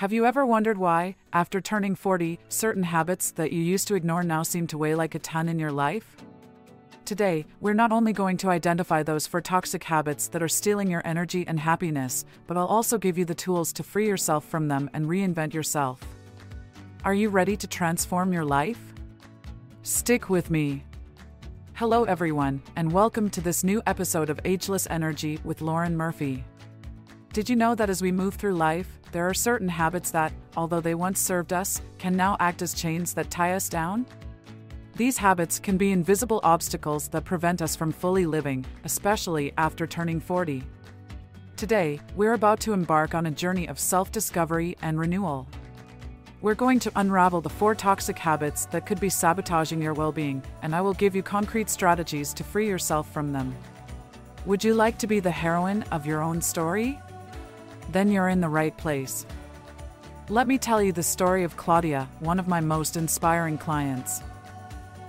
Have you ever wondered why, after turning 40, certain habits that you used to ignore now seem to weigh like a ton in your life? Today, we're not only going to identify those four toxic habits that are stealing your energy and happiness, but I'll also give you the tools to free yourself from them and reinvent yourself. Are you ready to transform your life? Stick with me. Hello, everyone, and welcome to this new episode of Ageless Energy with Lauren Murphy. Did you know that as we move through life, there are certain habits that, although they once served us, can now act as chains that tie us down? These habits can be invisible obstacles that prevent us from fully living, especially after turning 40. Today, we're about to embark on a journey of self discovery and renewal. We're going to unravel the four toxic habits that could be sabotaging your well being, and I will give you concrete strategies to free yourself from them. Would you like to be the heroine of your own story? Then you're in the right place. Let me tell you the story of Claudia, one of my most inspiring clients.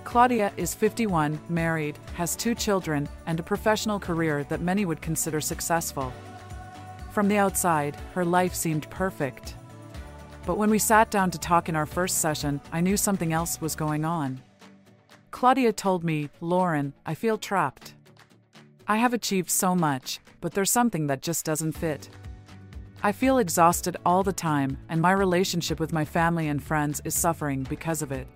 Claudia is 51, married, has two children, and a professional career that many would consider successful. From the outside, her life seemed perfect. But when we sat down to talk in our first session, I knew something else was going on. Claudia told me, Lauren, I feel trapped. I have achieved so much, but there's something that just doesn't fit. I feel exhausted all the time, and my relationship with my family and friends is suffering because of it.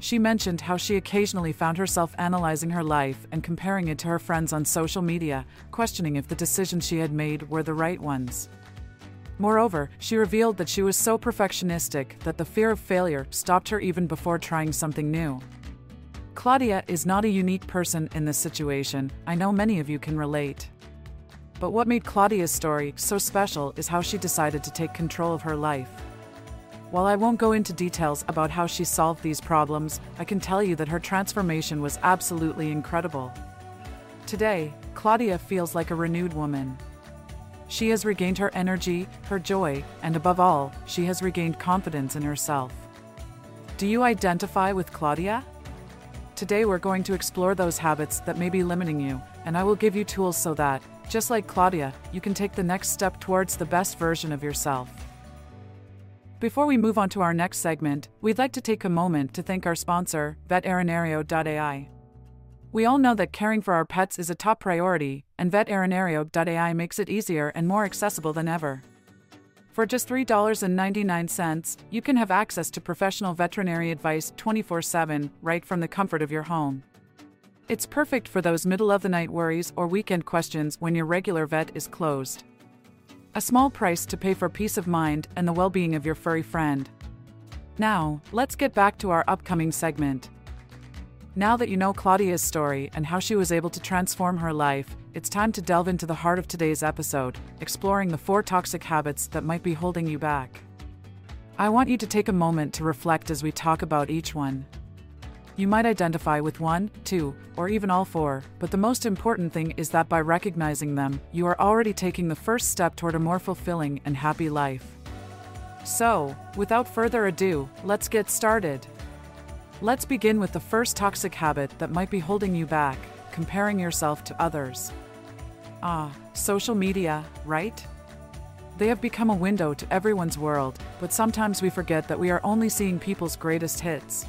She mentioned how she occasionally found herself analyzing her life and comparing it to her friends on social media, questioning if the decisions she had made were the right ones. Moreover, she revealed that she was so perfectionistic that the fear of failure stopped her even before trying something new. Claudia is not a unique person in this situation, I know many of you can relate. But what made Claudia's story so special is how she decided to take control of her life. While I won't go into details about how she solved these problems, I can tell you that her transformation was absolutely incredible. Today, Claudia feels like a renewed woman. She has regained her energy, her joy, and above all, she has regained confidence in herself. Do you identify with Claudia? Today, we're going to explore those habits that may be limiting you, and I will give you tools so that, just like Claudia, you can take the next step towards the best version of yourself. Before we move on to our next segment, we'd like to take a moment to thank our sponsor, Veterinario.ai. We all know that caring for our pets is a top priority, and Veterinario.ai makes it easier and more accessible than ever. For just $3.99, you can have access to professional veterinary advice 24 7 right from the comfort of your home. It's perfect for those middle of the night worries or weekend questions when your regular vet is closed. A small price to pay for peace of mind and the well being of your furry friend. Now, let's get back to our upcoming segment. Now that you know Claudia's story and how she was able to transform her life, it's time to delve into the heart of today's episode, exploring the four toxic habits that might be holding you back. I want you to take a moment to reflect as we talk about each one. You might identify with one, two, or even all four, but the most important thing is that by recognizing them, you are already taking the first step toward a more fulfilling and happy life. So, without further ado, let's get started. Let's begin with the first toxic habit that might be holding you back comparing yourself to others. Ah, social media, right? They have become a window to everyone's world, but sometimes we forget that we are only seeing people's greatest hits.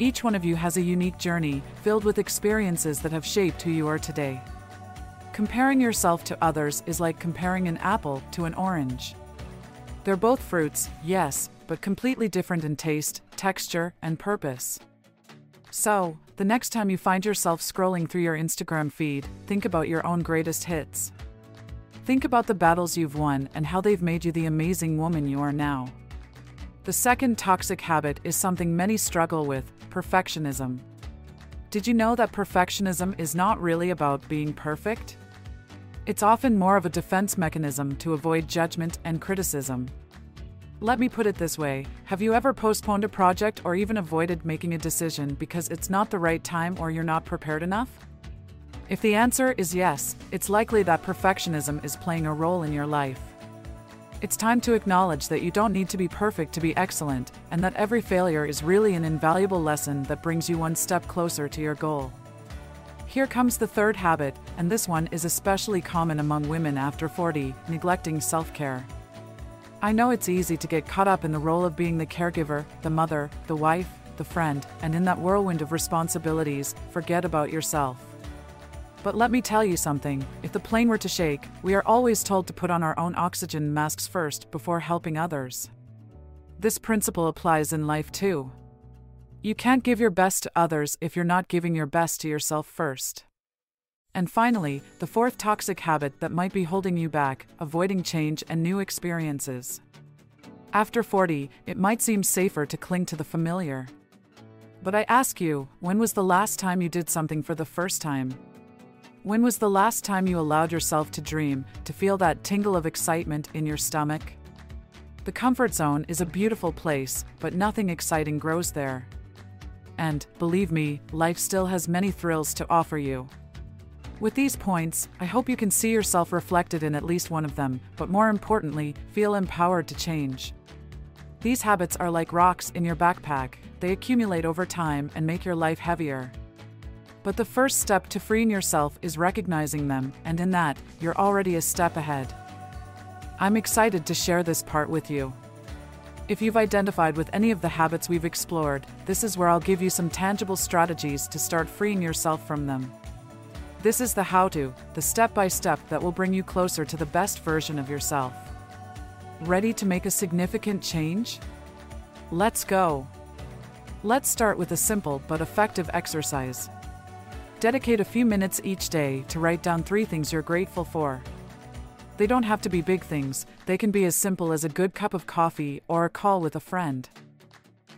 Each one of you has a unique journey, filled with experiences that have shaped who you are today. Comparing yourself to others is like comparing an apple to an orange. They're both fruits, yes, but completely different in taste, texture, and purpose. So, the next time you find yourself scrolling through your Instagram feed, think about your own greatest hits. Think about the battles you've won and how they've made you the amazing woman you are now. The second toxic habit is something many struggle with perfectionism. Did you know that perfectionism is not really about being perfect? It's often more of a defense mechanism to avoid judgment and criticism. Let me put it this way Have you ever postponed a project or even avoided making a decision because it's not the right time or you're not prepared enough? If the answer is yes, it's likely that perfectionism is playing a role in your life. It's time to acknowledge that you don't need to be perfect to be excellent, and that every failure is really an invaluable lesson that brings you one step closer to your goal. Here comes the third habit, and this one is especially common among women after 40 neglecting self care. I know it's easy to get caught up in the role of being the caregiver, the mother, the wife, the friend, and in that whirlwind of responsibilities, forget about yourself. But let me tell you something if the plane were to shake, we are always told to put on our own oxygen masks first before helping others. This principle applies in life too. You can't give your best to others if you're not giving your best to yourself first. And finally, the fourth toxic habit that might be holding you back avoiding change and new experiences. After 40, it might seem safer to cling to the familiar. But I ask you, when was the last time you did something for the first time? When was the last time you allowed yourself to dream, to feel that tingle of excitement in your stomach? The comfort zone is a beautiful place, but nothing exciting grows there. And, believe me, life still has many thrills to offer you. With these points, I hope you can see yourself reflected in at least one of them, but more importantly, feel empowered to change. These habits are like rocks in your backpack, they accumulate over time and make your life heavier. But the first step to freeing yourself is recognizing them, and in that, you're already a step ahead. I'm excited to share this part with you. If you've identified with any of the habits we've explored, this is where I'll give you some tangible strategies to start freeing yourself from them. This is the how to, the step by step that will bring you closer to the best version of yourself. Ready to make a significant change? Let's go. Let's start with a simple but effective exercise. Dedicate a few minutes each day to write down three things you're grateful for. They don't have to be big things, they can be as simple as a good cup of coffee or a call with a friend.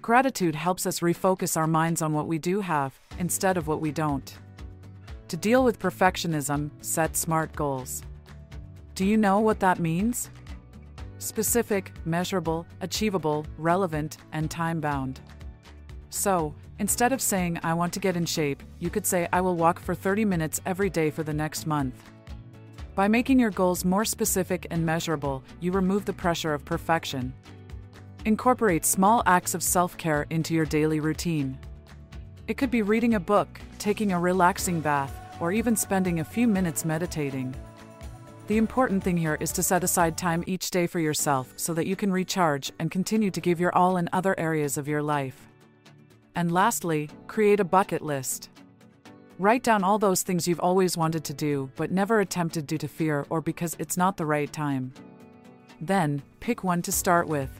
Gratitude helps us refocus our minds on what we do have instead of what we don't. To deal with perfectionism, set SMART goals. Do you know what that means? Specific, measurable, achievable, relevant, and time bound. So, instead of saying, I want to get in shape, you could say, I will walk for 30 minutes every day for the next month. By making your goals more specific and measurable, you remove the pressure of perfection. Incorporate small acts of self care into your daily routine. It could be reading a book, taking a relaxing bath, or even spending a few minutes meditating. The important thing here is to set aside time each day for yourself so that you can recharge and continue to give your all in other areas of your life. And lastly, create a bucket list. Write down all those things you've always wanted to do but never attempted due to fear or because it's not the right time. Then, pick one to start with.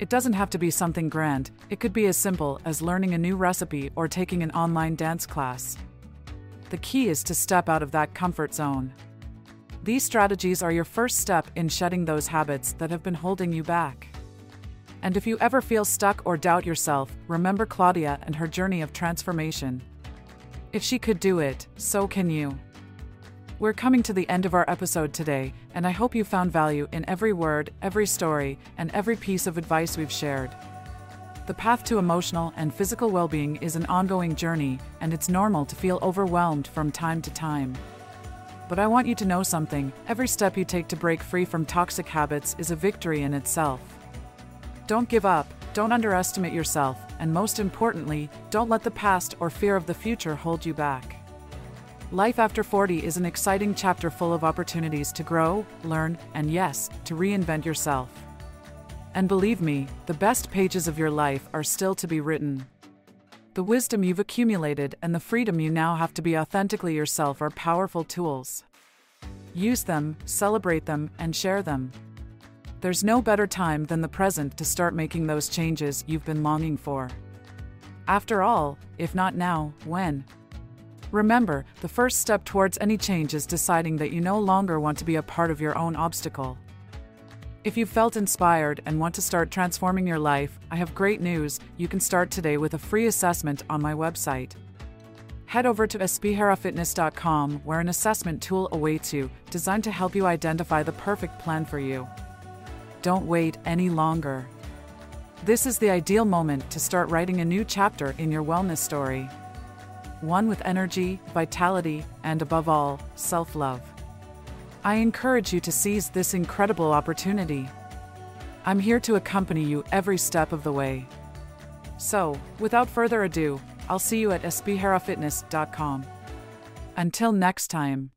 It doesn't have to be something grand, it could be as simple as learning a new recipe or taking an online dance class. The key is to step out of that comfort zone. These strategies are your first step in shedding those habits that have been holding you back. And if you ever feel stuck or doubt yourself, remember Claudia and her journey of transformation. If she could do it, so can you. We're coming to the end of our episode today, and I hope you found value in every word, every story, and every piece of advice we've shared. The path to emotional and physical well being is an ongoing journey, and it's normal to feel overwhelmed from time to time. But I want you to know something every step you take to break free from toxic habits is a victory in itself. Don't give up, don't underestimate yourself, and most importantly, don't let the past or fear of the future hold you back. Life after 40 is an exciting chapter full of opportunities to grow, learn, and yes, to reinvent yourself. And believe me, the best pages of your life are still to be written. The wisdom you've accumulated and the freedom you now have to be authentically yourself are powerful tools. Use them, celebrate them, and share them. There's no better time than the present to start making those changes you've been longing for. After all, if not now, when? Remember, the first step towards any change is deciding that you no longer want to be a part of your own obstacle. If you felt inspired and want to start transforming your life, I have great news. You can start today with a free assessment on my website. Head over to spherafitness.com where an assessment tool awaits you, designed to help you identify the perfect plan for you. Don't wait any longer. This is the ideal moment to start writing a new chapter in your wellness story. One with energy, vitality, and above all, self love. I encourage you to seize this incredible opportunity. I'm here to accompany you every step of the way. So, without further ado, I'll see you at spherafitness.com. Until next time.